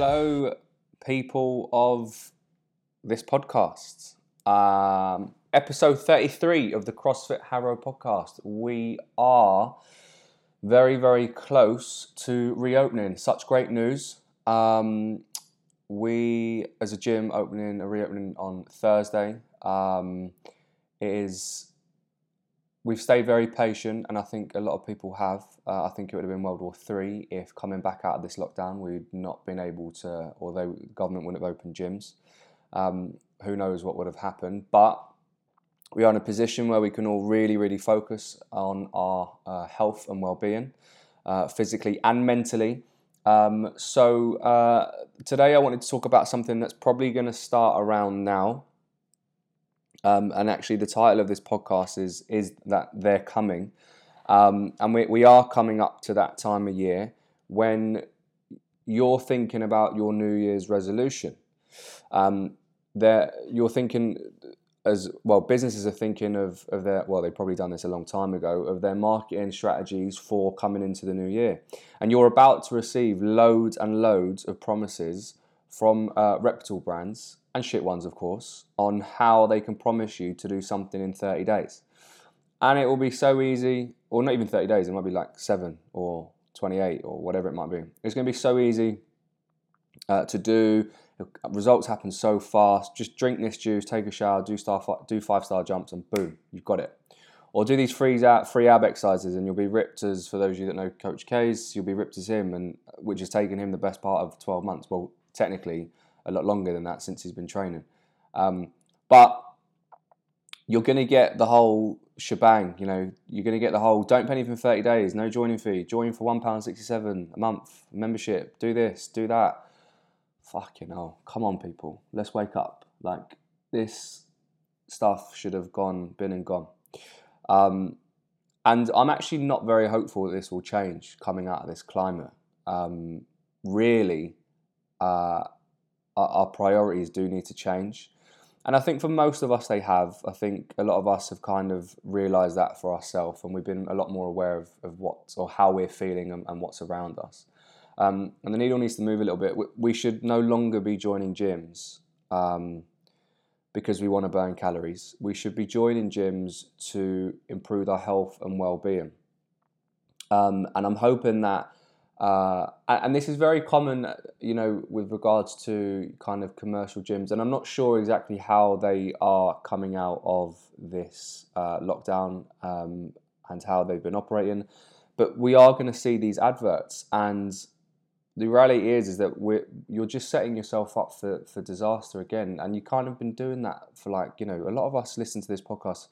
Hello, people of this podcast. Um, episode 33 of the CrossFit Harrow podcast. We are very, very close to reopening. Such great news. Um, we, as a gym, opening a reopening on Thursday. Um, it is. We've stayed very patient, and I think a lot of people have. Uh, I think it would have been World War Three if coming back out of this lockdown we'd not been able to, although the government wouldn't have opened gyms. Um, who knows what would have happened? But we are in a position where we can all really, really focus on our uh, health and well-being, uh, physically and mentally. Um, so uh, today I wanted to talk about something that's probably going to start around now. Um, and actually, the title of this podcast is is that they're coming, um, and we we are coming up to that time of year when you're thinking about your New Year's resolution. Um, there, you're thinking as well. Businesses are thinking of of their well, they've probably done this a long time ago of their marketing strategies for coming into the new year, and you're about to receive loads and loads of promises from uh, reputable brands and shit ones, of course, on how they can promise you to do something in 30 days. And it will be so easy, or not even 30 days, it might be like seven or 28 or whatever it might be. It's going to be so easy uh, to do. Results happen so fast. Just drink this juice, take a shower, do star, do five star jumps, and boom, you've got it. Or do these free free ab exercises, and you'll be ripped as for those of you that know Coach K's, you'll be ripped as him, and which has taken him the best part of 12 months. Well, technically, a lot longer than that since he's been training. Um, but you're going to get the whole shebang. You know, you're going to get the whole don't pay anything for 30 days, no joining fee, join for £1.67 a month, membership, do this, do that. Fucking hell. Come on, people. Let's wake up. Like, this stuff should have gone, been and gone. Um, and I'm actually not very hopeful that this will change coming out of this climate. Um, really, uh, our, our priorities do need to change. And I think for most of us, they have. I think a lot of us have kind of realised that for ourselves, and we've been a lot more aware of, of what or how we're feeling and, and what's around us. Um, and the needle needs to move a little bit. We should no longer be joining gyms um, because we want to burn calories. We should be joining gyms to improve our health and well-being. Um, and I'm hoping that uh, and this is very common, you know, with regards to kind of commercial gyms. And I'm not sure exactly how they are coming out of this uh, lockdown um, and how they've been operating. But we are going to see these adverts, and the reality is, is that we're, you're just setting yourself up for, for disaster again. And you kind of been doing that for like, you know, a lot of us listen to this podcast.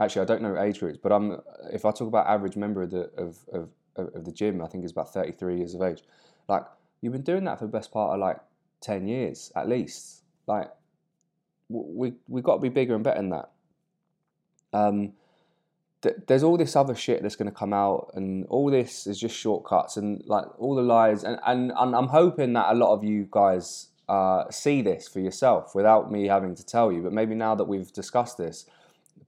Actually, I don't know age groups, but I'm if I talk about average member of the of, of of, the gym. I think is about 33 years of age. Like you've been doing that for the best part of like 10 years at least. Like we we got to be bigger and better than that. Um, th- there's all this other shit that's going to come out, and all this is just shortcuts and like all the lies. And and, I'm hoping that a lot of you guys uh, see this for yourself without me having to tell you. But maybe now that we've discussed this,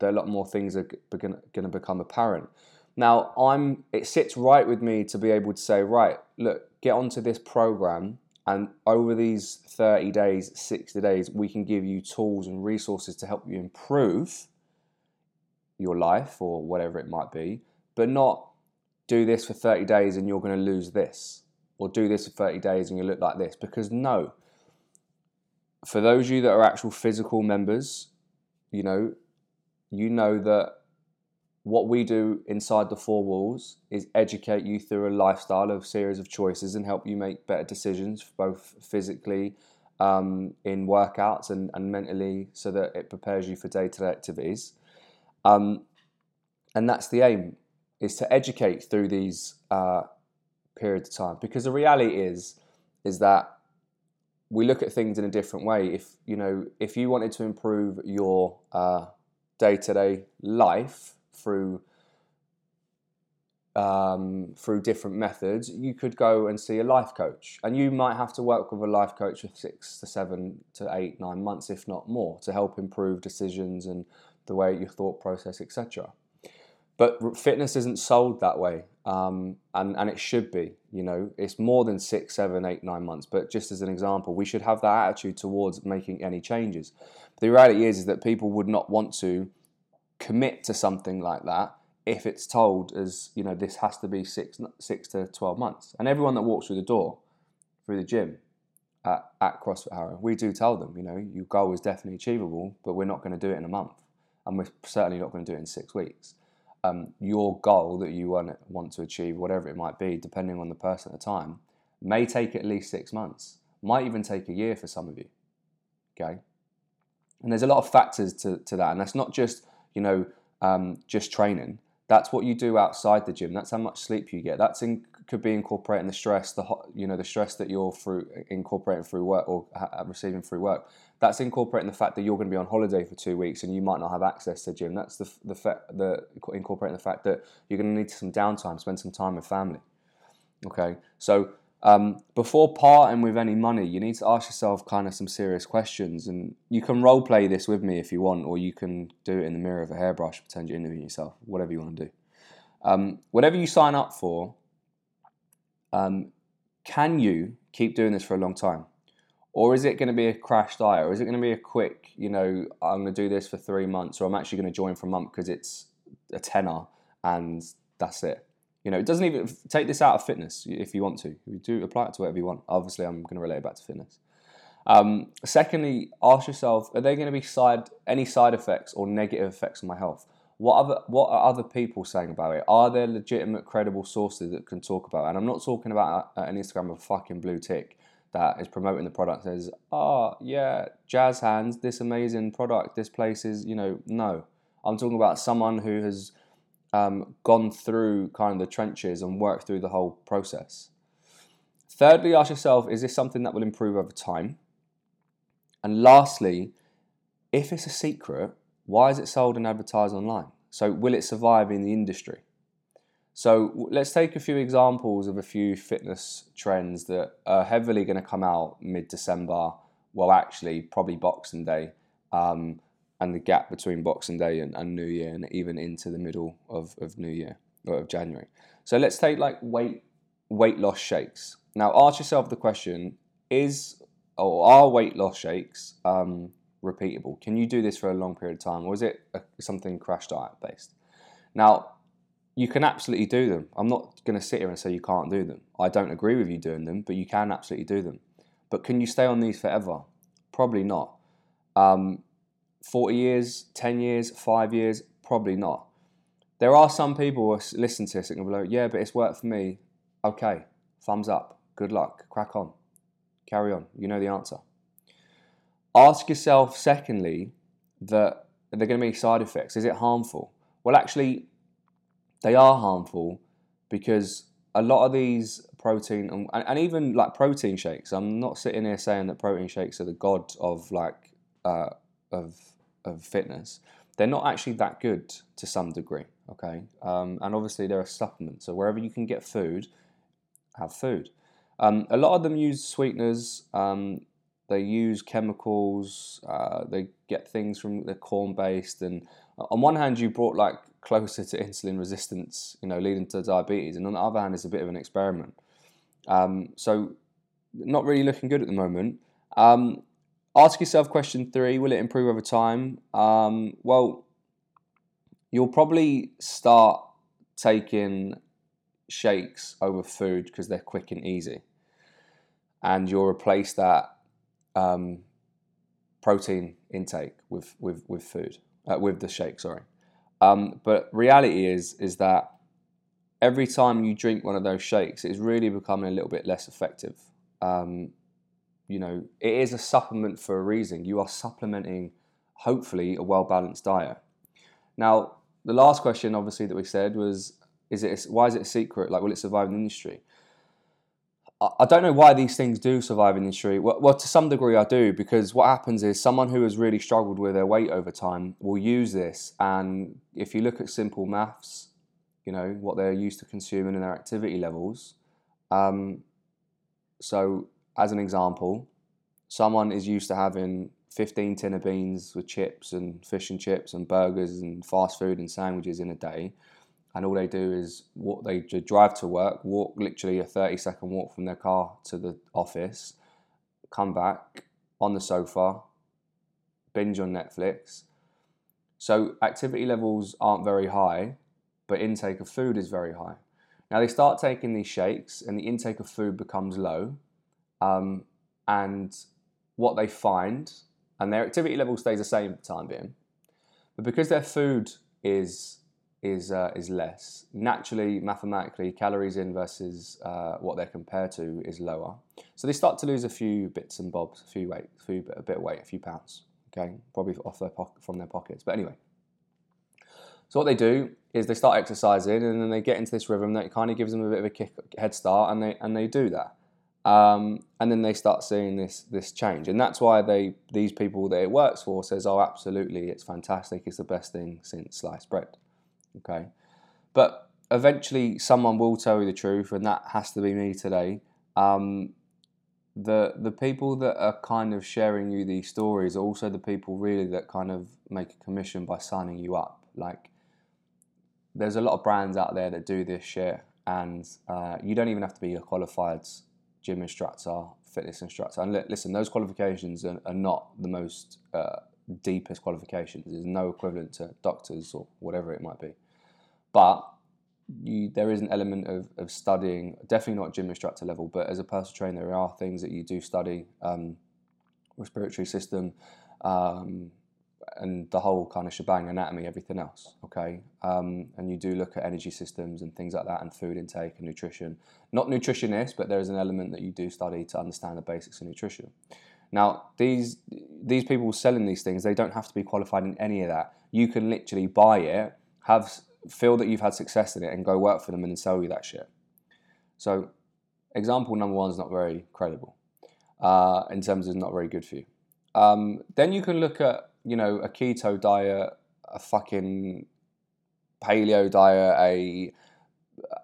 are a lot more things are going to become apparent. Now, I'm it sits right with me to be able to say, right, look, get onto this program and over these 30 days, 60 days, we can give you tools and resources to help you improve your life or whatever it might be, but not do this for 30 days and you're going to lose this, or do this for 30 days and you look like this. Because no, for those of you that are actual physical members, you know, you know that what we do inside the four walls is educate you through a lifestyle of series of choices and help you make better decisions both physically um, in workouts and, and mentally so that it prepares you for day-to-day activities. Um, and that's the aim is to educate through these uh, periods of time. Because the reality is is that we look at things in a different way. If you know if you wanted to improve your uh, day-to-day life through um, through different methods, you could go and see a life coach, and you might have to work with a life coach for six to seven to eight, nine months, if not more, to help improve decisions and the way your thought process, etc. but fitness isn't sold that way, um, and and it should be. You know, it's more than six, seven, eight, nine months. But just as an example, we should have that attitude towards making any changes. The reality is, is that people would not want to commit to something like that if it's told as you know this has to be six six to twelve months. And everyone that walks through the door, through the gym, at, at CrossFit Harrow, we do tell them, you know, your goal is definitely achievable, but we're not going to do it in a month, and we're certainly not going to do it in six weeks. Um, your goal that you want want to achieve, whatever it might be, depending on the person at the time, may take at least six months, might even take a year for some of you. Okay, and there's a lot of factors to, to that, and that's not just you know um, just training. That's what you do outside the gym. That's how much sleep you get. That's in, could be incorporating the stress, the you know the stress that you're through incorporating through work or ha- receiving through work. That's incorporating the fact that you're going to be on holiday for two weeks and you might not have access to gym. That's the the, fa- the incorporating the fact that you're going to need some downtime, spend some time with family. Okay, so um, before parting with any money, you need to ask yourself kind of some serious questions. And you can role play this with me if you want, or you can do it in the mirror of a hairbrush, pretend you're interviewing yourself, whatever you want to do. Um, whatever you sign up for, um, can you keep doing this for a long time? Or is it going to be a crash diet? Or is it going to be a quick, you know, I'm going to do this for three months, or I'm actually going to join for a month because it's a tenner and that's it? You know, it doesn't even take this out of fitness if you want to. You do apply it to whatever you want. Obviously, I'm going to relate it back to fitness. Um, secondly, ask yourself: Are there going to be side any side effects or negative effects on my health? What other what are other people saying about it? Are there legitimate, credible sources that can talk about it? And I'm not talking about an Instagram of fucking blue tick that is promoting the product says, oh yeah, jazz hands, this amazing product, this place is, you know, no. I'm talking about someone who has um, gone through kind of the trenches and worked through the whole process. Thirdly, ask yourself is this something that will improve over time? And lastly, if it's a secret, why is it sold and advertised online? So, will it survive in the industry? So, let's take a few examples of a few fitness trends that are heavily going to come out mid December. Well, actually, probably Boxing Day. Um, and the gap between Boxing Day and, and New Year, and even into the middle of, of New Year or of January. So let's take like weight weight loss shakes. Now, ask yourself the question: Is or are weight loss shakes um, repeatable? Can you do this for a long period of time, or is it a, something crash diet based? Now, you can absolutely do them. I'm not going to sit here and say you can't do them. I don't agree with you doing them, but you can absolutely do them. But can you stay on these forever? Probably not. Um, 40 years, 10 years, five years? Probably not. There are some people who listen to this and go, like, yeah, but it's worked for me. Okay, thumbs up. Good luck. Crack on. Carry on. You know the answer. Ask yourself, secondly, that are there going to be side effects? Is it harmful? Well, actually, they are harmful because a lot of these protein and, and even like protein shakes. I'm not sitting here saying that protein shakes are the god of like uh, of of fitness, they're not actually that good to some degree. Okay, um, and obviously they're a supplement. So wherever you can get food, have food. Um, a lot of them use sweeteners. Um, they use chemicals. Uh, they get things from the corn based, and on one hand, you brought like closer to insulin resistance, you know, leading to diabetes, and on the other hand, it's a bit of an experiment. Um, so, not really looking good at the moment. Um, Ask yourself question three Will it improve over time? Um, well, you'll probably start taking shakes over food because they're quick and easy. And you'll replace that um, protein intake with, with, with food, uh, with the shake, sorry. Um, but reality is, is that every time you drink one of those shakes, it's really becoming a little bit less effective. Um, you know, it is a supplement for a reason. You are supplementing, hopefully, a well balanced diet. Now, the last question, obviously, that we said was, is it why is it a secret? Like, will it survive in the industry? I don't know why these things do survive in the industry. Well, well, to some degree, I do because what happens is someone who has really struggled with their weight over time will use this, and if you look at simple maths, you know what they're used to consuming and their activity levels. Um, so as an example, someone is used to having 15 tin of beans with chips and fish and chips and burgers and fast food and sandwiches in a day. and all they do is walk. They drive to work, walk literally a thirty second walk from their car to the office, come back on the sofa, binge on Netflix. So activity levels aren't very high, but intake of food is very high. Now they start taking these shakes, and the intake of food becomes low, um, and what they find, and their activity level stays the same for the time being, but because their food is is uh, is less. Naturally, mathematically, calories in versus uh, what they're compared to is lower. So they start to lose a few bits and bobs, a few weight, a few a bit of weight, a few pounds. Okay, probably off their pocket, from their pockets. But anyway, so what they do is they start exercising, and then they get into this rhythm that kind of gives them a bit of a kick, head start, and they and they do that. Um, and then they start seeing this this change, and that's why they these people that it works for says, "Oh, absolutely, it's fantastic. It's the best thing since sliced bread." Okay. But eventually someone will tell you the truth, and that has to be me today. Um, the the people that are kind of sharing you these stories are also the people really that kind of make a commission by signing you up. Like there's a lot of brands out there that do this shit, and uh, you don't even have to be a qualified gym instructor, fitness instructor. And listen, those qualifications are, are not the most uh, deepest qualifications. There's no equivalent to doctors or whatever it might be. But you, there is an element of, of studying, definitely not gym instructor level, but as a personal trainer, there are things that you do study, um, respiratory system, um, and the whole kind of shebang, anatomy, everything else. Okay, um, and you do look at energy systems and things like that, and food intake and nutrition. Not nutritionist, but there is an element that you do study to understand the basics of nutrition. Now, these these people selling these things, they don't have to be qualified in any of that. You can literally buy it, have feel that you've had success in it, and go work for them and then sell you that shit. So, example number one is not very credible uh, in terms of not very good for you. Um, then you can look at you know a keto diet, a fucking paleo diet, a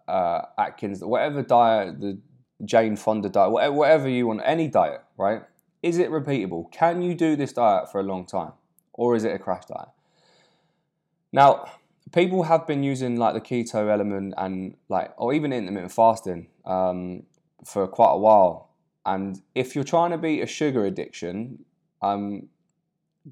uh, Atkins, whatever diet, the Jane Fonda diet, whatever, whatever you want, any diet, right? Is it repeatable? Can you do this diet for a long time? Or is it a crash diet? Now, people have been using like the keto element and like, or even intermittent fasting um, for quite a while. And if you're trying to beat a sugar addiction, um,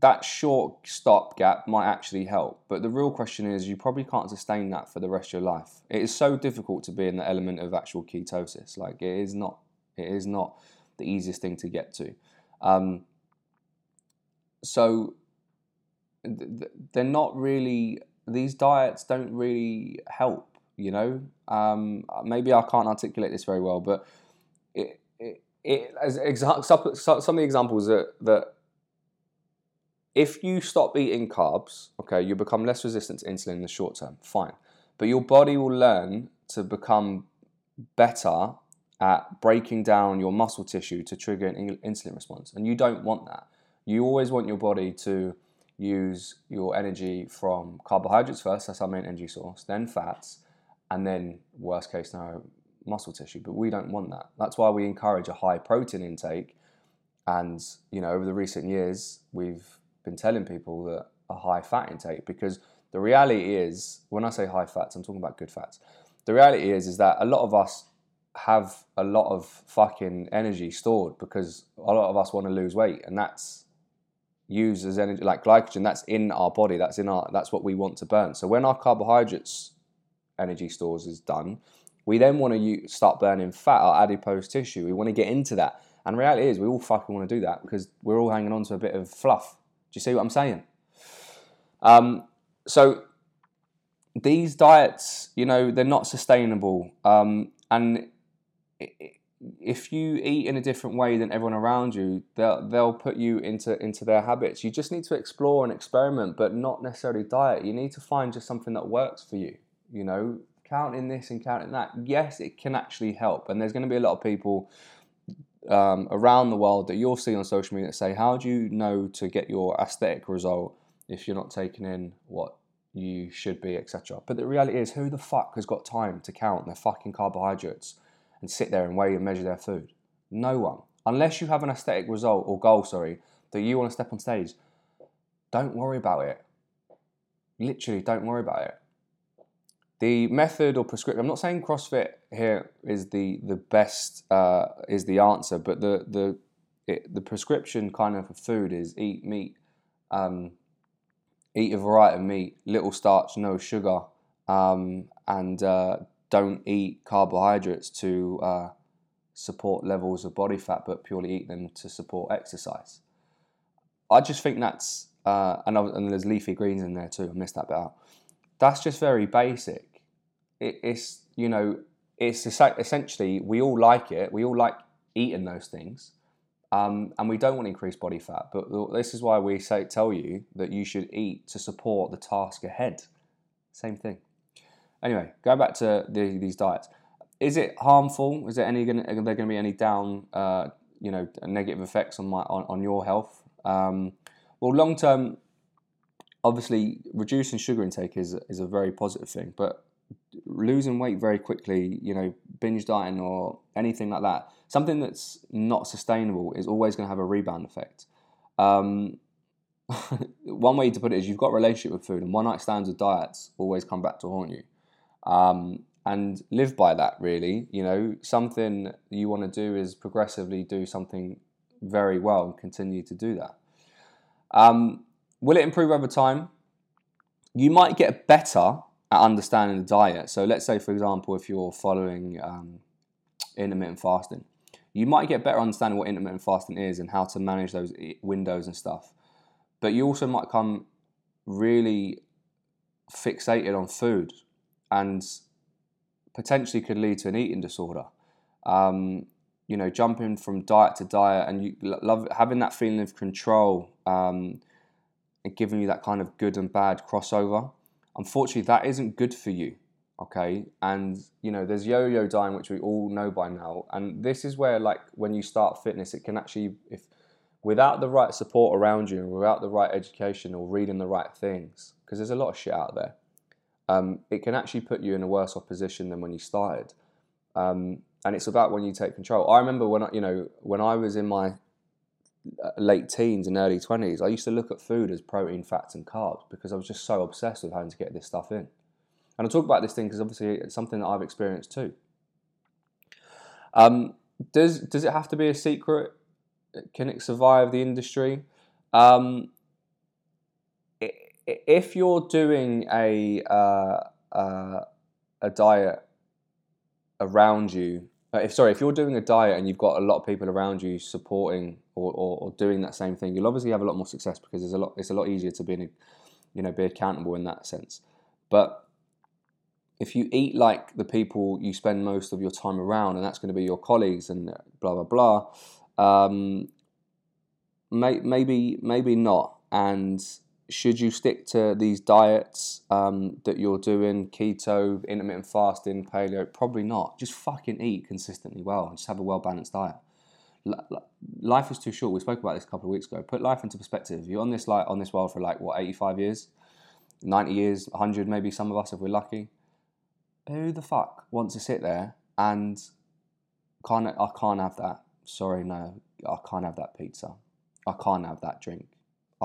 that short stop gap might actually help. But the real question is, you probably can't sustain that for the rest of your life. It is so difficult to be in the element of actual ketosis. Like it is not. It is not the easiest thing to get to. Um, so they're not really these diets don't really help you know um, maybe i can't articulate this very well but it, it, it as exa- some of the examples that, that if you stop eating carbs okay you become less resistant to insulin in the short term fine but your body will learn to become better at breaking down your muscle tissue to trigger an insulin response. And you don't want that. You always want your body to use your energy from carbohydrates first, that's our main energy source, then fats, and then, worst case scenario, muscle tissue. But we don't want that. That's why we encourage a high protein intake. And, you know, over the recent years, we've been telling people that a high fat intake because the reality is, when I say high fats, I'm talking about good fats. The reality is, is that a lot of us have a lot of fucking energy stored because a lot of us want to lose weight and that's used as energy like glycogen that's in our body that's in our that's what we want to burn. So when our carbohydrates energy stores is done we then want to use, start burning fat our adipose tissue we want to get into that. And reality is we all fucking want to do that because we're all hanging on to a bit of fluff do you see what i'm saying um, so these diets you know they're not sustainable um, and if you eat in a different way than everyone around you, they'll they'll put you into into their habits. You just need to explore and experiment, but not necessarily diet. You need to find just something that works for you. You know, counting this and counting that. Yes, it can actually help, and there's going to be a lot of people um, around the world that you'll see on social media that say, "How do you know to get your aesthetic result if you're not taking in what you should be, etc." But the reality is, who the fuck has got time to count their fucking carbohydrates? and sit there and weigh and measure their food? No one. Unless you have an aesthetic result or goal, sorry, that you want to step on stage, don't worry about it. Literally, don't worry about it. the method or prescription. I'm not saying CrossFit here is the the best uh, is the answer, but the the it, the prescription kind of for food is eat meat, um, eat a variety of meat, little starch, no sugar, um, and uh, don't eat carbohydrates to uh, support levels of body fat, but purely eat them to support exercise. I just think that's uh, and, and there's leafy greens in there too. I missed that bit out. That's just very basic. It, it's you know it's essentially we all like it. We all like eating those things, um, and we don't want to increase body fat. But this is why we say tell you that you should eat to support the task ahead. Same thing. Anyway, going back to the, these diets, is it harmful? Is there any are there going to be any down, uh, you know, negative effects on my on, on your health? Um, well, long term, obviously, reducing sugar intake is is a very positive thing, but losing weight very quickly, you know, binge dieting or anything like that, something that's not sustainable is always going to have a rebound effect. Um, one way to put it is you've got a relationship with food, and one night stands with diets always come back to haunt you. Um, and live by that, really. You know, something you want to do is progressively do something very well and continue to do that. Um, will it improve over time? You might get better at understanding the diet. So let's say, for example, if you're following um, intermittent fasting, you might get better understanding what intermittent fasting is and how to manage those windows and stuff. But you also might come really fixated on food and potentially could lead to an eating disorder. Um, you know, jumping from diet to diet and you love having that feeling of control um, and giving you that kind of good and bad crossover. Unfortunately, that isn't good for you. Okay, and you know, there's yo-yo dieting, which we all know by now, and this is where, like, when you start fitness, it can actually, if without the right support around you, and without the right education or reading the right things, because there's a lot of shit out there, um, it can actually put you in a worse off position than when you started. Um, and it's about when you take control. I remember when I, you know when I was in my late teens and early 20s, I used to look at food as protein, fats, and carbs because I was just so obsessed with having to get this stuff in. And I talk about this thing because obviously it's something that I've experienced too. Um, does does it have to be a secret? Can it survive the industry? Um, if you're doing a uh, uh, a diet around you uh, if sorry, if you're doing a diet and you've got a lot of people around you supporting or, or, or, doing that same thing, you'll obviously have a lot more success because there's a lot. It's a lot easier to be, you know, be accountable in that sense. But if you eat like the people you spend most of your time around, and that's going to be your colleagues and blah blah blah, um, may, maybe maybe not. And should you stick to these diets um, that you're doing, keto, intermittent fasting, paleo? Probably not. Just fucking eat consistently well and just have a well balanced diet. Life is too short. We spoke about this a couple of weeks ago. Put life into perspective. You're on this like on this world for like what 85 years, 90 years, 100 maybe. Some of us, if we're lucky. Who the fuck wants to sit there and can't? I can't have that. Sorry, no, I can't have that pizza. I can't have that drink.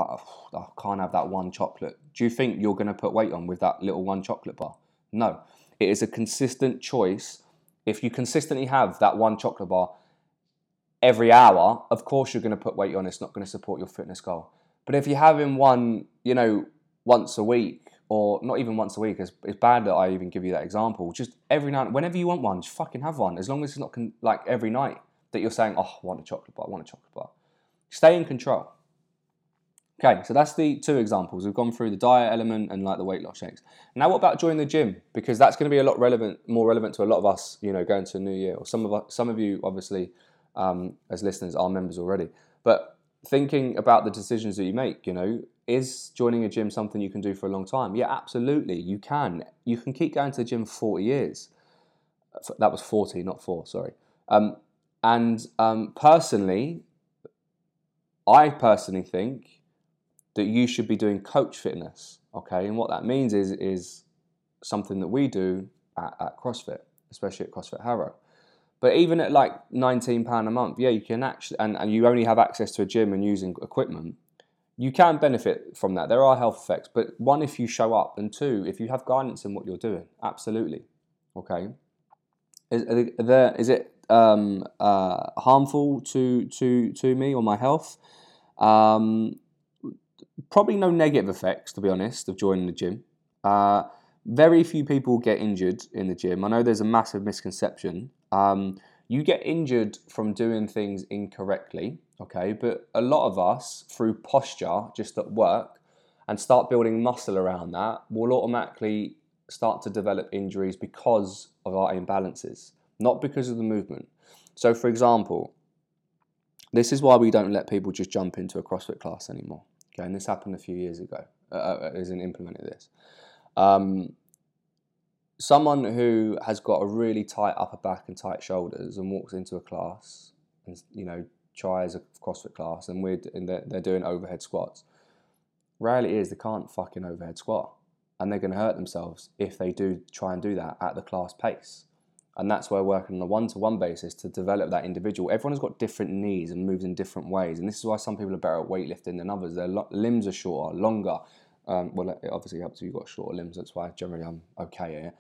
I, I can't have that one chocolate. Do you think you're going to put weight on with that little one chocolate bar? No. It is a consistent choice. If you consistently have that one chocolate bar every hour, of course you're going to put weight on. It's not going to support your fitness goal. But if you're having one, you know, once a week, or not even once a week, it's, it's bad that I even give you that example. Just every night, whenever you want one, just fucking have one. As long as it's not con- like every night that you're saying, oh, I want a chocolate bar, I want a chocolate bar. Stay in control. Okay, so that's the two examples. We've gone through the diet element and like the weight loss shakes. Now, what about joining the gym? Because that's going to be a lot relevant, more relevant to a lot of us, you know, going to a new year. Or some of us, some of you, obviously, um, as listeners, are members already. But thinking about the decisions that you make, you know, is joining a gym something you can do for a long time? Yeah, absolutely, you can. You can keep going to the gym for forty years. That was forty, not four. Sorry. Um, and um, personally, I personally think that you should be doing coach fitness. Okay, and what that means is is something that we do at, at CrossFit, especially at CrossFit Harrow. But even at like nineteen pound a month, yeah, you can actually, and, and you only have access to a gym and using equipment. you can benefit from that. There are health effects, but one, if you show up, and two, if you have guidance in what you're doing, absolutely. Okay. Is, there, is it um, uh, harmful to, to, to me or my health? Um, probably no negative effects, to be honest, of joining the gym. Uh, very few people get injured in the gym. I know there's a massive misconception. Um, you get injured from doing things incorrectly, okay? But a lot of us, through posture, just at work, and start building muscle around that, will automatically start to develop injuries because of our imbalances, not because of the movement. So, for example, this is why we don't let people just jump into a CrossFit class anymore. Okay, and this happened a few years ago, uh, uh as in implemented this. Um, someone who has got a really tight upper back and tight shoulders and walks into a class and you know tries a CrossFit class and we're and they're, they're doing overhead squats. rarely is they can't fucking overhead squat, and they're going to hurt themselves if they do try and do that at the class pace. And that's why we're working on a one-to-one basis to develop that individual. Everyone has got different needs and moves in different ways, and this is why some people are better at weightlifting than others. Their lo- limbs are shorter, longer, um, well, it obviously helps if you've got shorter limbs. That's why generally I'm okay.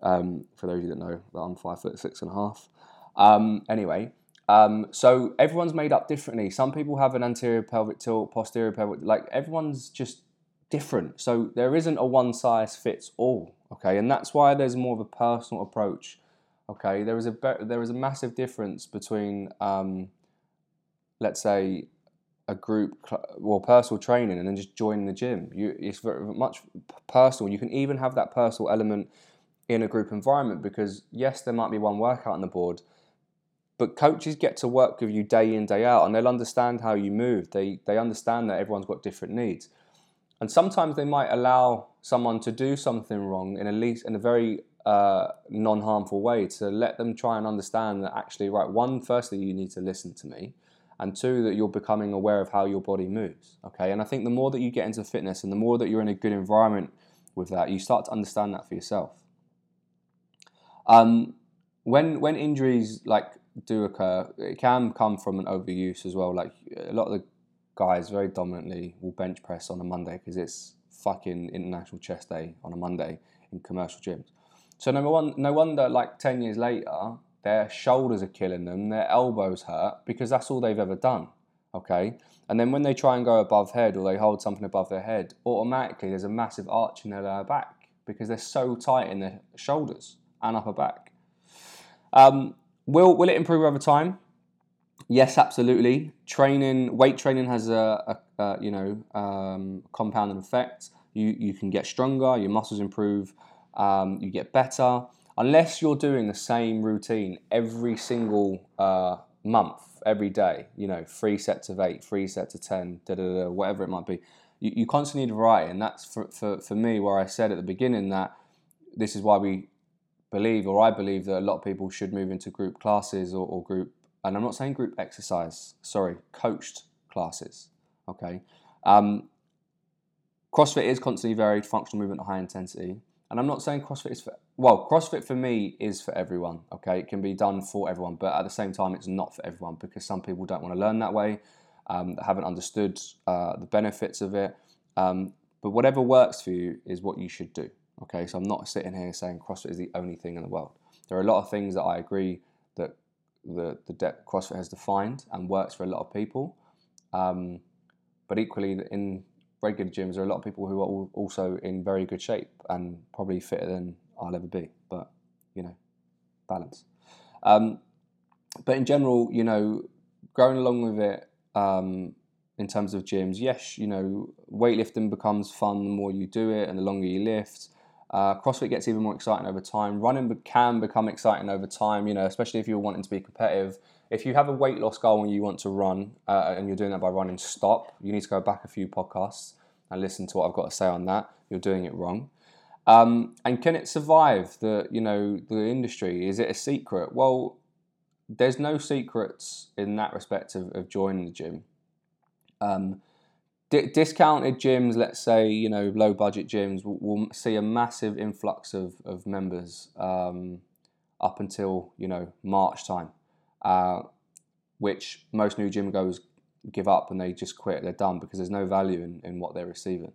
Um, for those of you that know that I'm five foot six and a half. Um, anyway, um, so everyone's made up differently. Some people have an anterior pelvic tilt, posterior pelvic, like everyone's just different. So there isn't a one size fits all. Okay, and that's why there's more of a personal approach. Okay, there is a there is a massive difference between, um, let's say, a group well personal training and then just joining the gym. You it's very much personal you can even have that personal element in a group environment because yes there might be one workout on the board but coaches get to work with you day in day out and they'll understand how you move. They they understand that everyone's got different needs. And sometimes they might allow someone to do something wrong in at least in a very uh, non-harmful way to let them try and understand that actually right one firstly you need to listen to me and two that you're becoming aware of how your body moves okay? And i think the more that you get into fitness and the more that you're in a good environment with that you start to understand that for yourself. Um, when when injuries like do occur it can come from an overuse as well. Like a lot of the guys very dominantly will bench press on a monday because it's fucking international chest day on a monday in commercial gyms so no, one, no wonder like 10 years later their shoulders are killing them, their elbows hurt because that's all they've ever done. Okay? And then when they try and go above head or they hold something above their head, automatically there's a massive arch in their lower back because they're so tight in their shoulders and upper back. Um, will, will it improve over time? Yes, absolutely. Training, weight training has a, a, a you know um, compounding effect. You you can get stronger, your muscles improve, um, you get better unless you're doing the same routine every single uh, month, every day, you know, three sets of eight, three sets of 10, da, da, da, whatever it might be, you, you constantly need variety. And that's for, for, for me where I said at the beginning that this is why we believe, or I believe, that a lot of people should move into group classes or, or group, and I'm not saying group exercise, sorry, coached classes, okay? Um, CrossFit is constantly varied, functional movement, high intensity. And I'm not saying CrossFit is for well, CrossFit for me is for everyone. Okay, it can be done for everyone, but at the same time, it's not for everyone because some people don't want to learn that way, um, haven't understood uh, the benefits of it. Um, but whatever works for you is what you should do. Okay, so I'm not sitting here saying CrossFit is the only thing in the world. There are a lot of things that I agree that the the de- CrossFit has defined and works for a lot of people. Um, but equally, in regular gyms, are a lot of people who are also in very good shape and probably fitter than I'll ever be. But you know, balance. Um, but in general, you know, going along with it um, in terms of gyms, yes, you know, weightlifting becomes fun the more you do it and the longer you lift. Uh, CrossFit gets even more exciting over time. Running can become exciting over time, you know, especially if you're wanting to be competitive. If you have a weight loss goal and you want to run uh, and you're doing that by running, stop. You need to go back a few podcasts and listen to what I've got to say on that. You're doing it wrong. Um, and can it survive the you know the industry? Is it a secret? Well, there's no secrets in that respect of, of joining the gym. Um, di- discounted gyms, let's say you know low budget gyms, will, will see a massive influx of of members um, up until you know March time, uh, which most new gym goers give up and they just quit. They're done because there's no value in, in what they're receiving.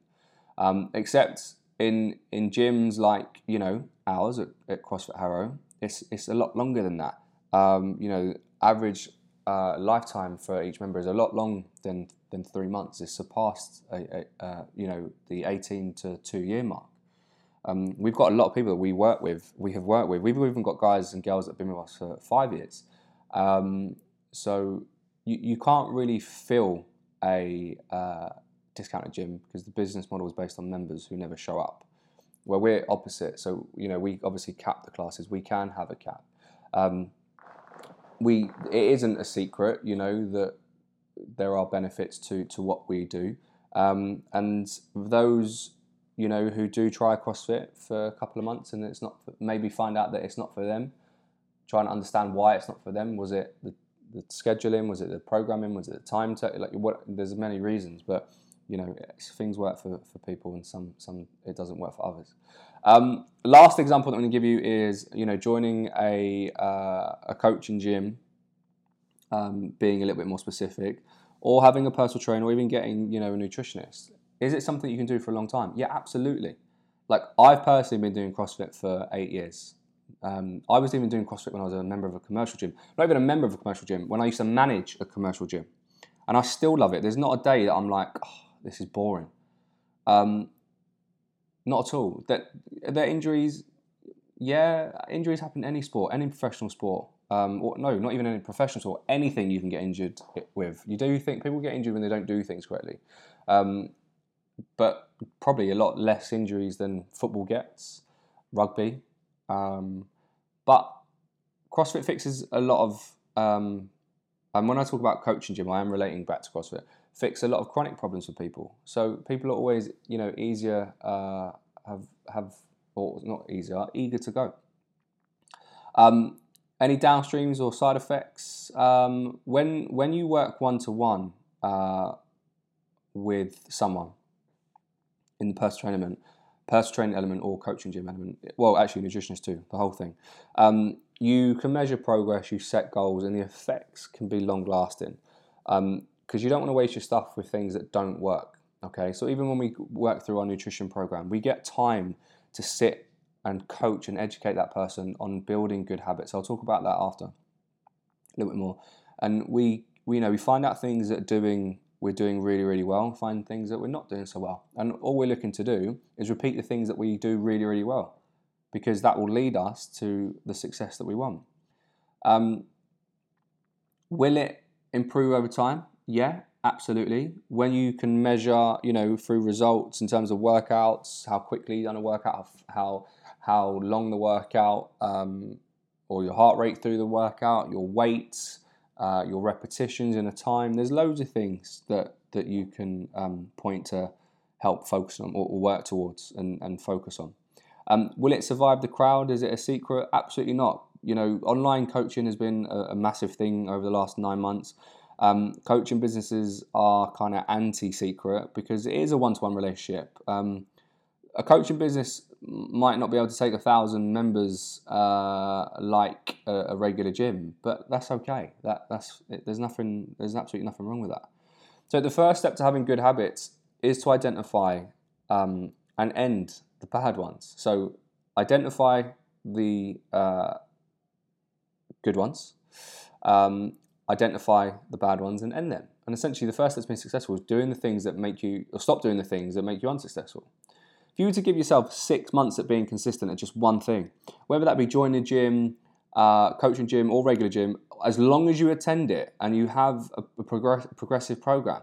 Um, except in in gyms like you know ours at, at CrossFit Harrow, it's it's a lot longer than that. Um, you know, average uh, lifetime for each member is a lot long than than three months. It's surpassed a, a, uh, you know the eighteen to two year mark. Um, we've got a lot of people that we work with. We have worked with. We've even got guys and girls that have been with us for five years. Um, so you, you can't really fill a uh, discounted gym because the business model is based on members who never show up. Where we're opposite, so you know we obviously cap the classes. We can have a cap. Um, we it isn't a secret, you know that there are benefits to to what we do, um, and those you know who do try CrossFit for a couple of months and it's not maybe find out that it's not for them, trying to understand why it's not for them. Was it the the scheduling? Was it the programming? Was it the time? Like what? There's many reasons, but you know things work for, for people and some some it doesn't work for others. Um, last example that I'm going to give you is you know joining a uh, a coaching gym, um, being a little bit more specific, or having a personal trainer, or even getting you know a nutritionist. Is it something you can do for a long time? Yeah, absolutely. Like I've personally been doing CrossFit for eight years. Um, I was even doing CrossFit when I was a member of a commercial gym. Not even a member of a commercial gym, when I used to manage a commercial gym. And I still love it. There's not a day that I'm like, oh, this is boring. Um, not at all. That their injuries, yeah, injuries happen in any sport, any professional sport. Um, or no, not even any professional sport. Anything you can get injured with. You do think people get injured when they don't do things correctly, um, but probably a lot less injuries than football gets, rugby, um, but CrossFit fixes a lot of, um, and when I talk about coaching gym, I am relating back to CrossFit, fix a lot of chronic problems for people. So people are always, you know, easier, uh, have, have, or not easier, eager to go. Um, any downstreams or side effects? Um, when, when you work one to one with someone in the personal training element, personal training element or coaching gym element, well, actually, nutritionist too, the whole thing. Um, you can measure progress, you set goals, and the effects can be long lasting because you don't want to waste your stuff with things that don't work. Okay, so even when we work through our nutrition program, we get time to sit and coach and educate that person on building good habits. I'll talk about that after a little bit more. And we, we you know, we find out things that doing we're doing really, really well find things that we're not doing so well. And all we're looking to do is repeat the things that we do really, really well because that will lead us to the success that we want. Um, will it improve over time? Yeah, absolutely. When you can measure, you know, through results in terms of workouts, how quickly you done a workout, how how long the workout, um, or your heart rate through the workout, your weight, uh, your repetitions in a time. There's loads of things that that you can um, point to help focus on or, or work towards and, and focus on. Um, will it survive the crowd? Is it a secret? Absolutely not. You know, online coaching has been a, a massive thing over the last nine months. Um, coaching businesses are kind of anti-secret because it is a one-to-one relationship. Um, a coaching business might not be able to take a thousand members uh, like a, a, regular gym, but that's okay. That that's there's nothing there's absolutely nothing wrong with that. So the first step to having good habits is to identify um, and end the bad ones. So identify the uh, good ones, um, identify the bad ones, and end them. And essentially, the first that's been successful is doing the things that make you, or stop doing the things that make you unsuccessful. If you were to give yourself six months at being consistent at just one thing, whether that be joining a gym, uh, coaching gym, or regular gym, as long as you attend it and you have a, a progress, progressive program,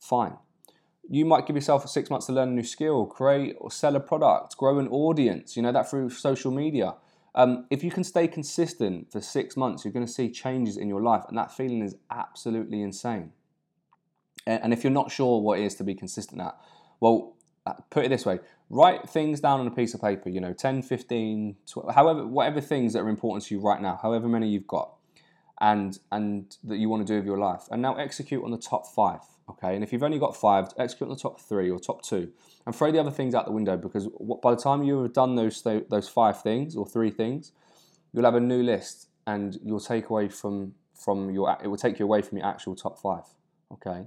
fine. You might give yourself six months to learn a new skill, create or sell a product, grow an audience, you know, that through social media. Um, if you can stay consistent for six months, you're going to see changes in your life, and that feeling is absolutely insane. And, if you're not sure what it is to be consistent at, well, uh, put it this way write things down on a piece of paper you know 10 15 12, however whatever things that are important to you right now however many you've got and and that you want to do with your life and now execute on the top five Okay, and if you've only got five, execute on the top three or top two, and throw the other things out the window because by the time you have done those those five things or three things, you'll have a new list and you'll take away from from your it will take you away from your actual top five. Okay,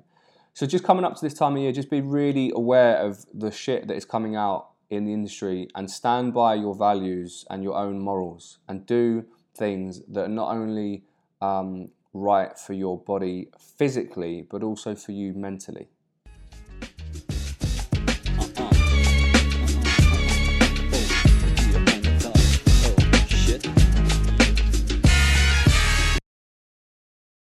so just coming up to this time of year, just be really aware of the shit that is coming out in the industry and stand by your values and your own morals and do things that not only um, right for your body physically, but also for you mentally?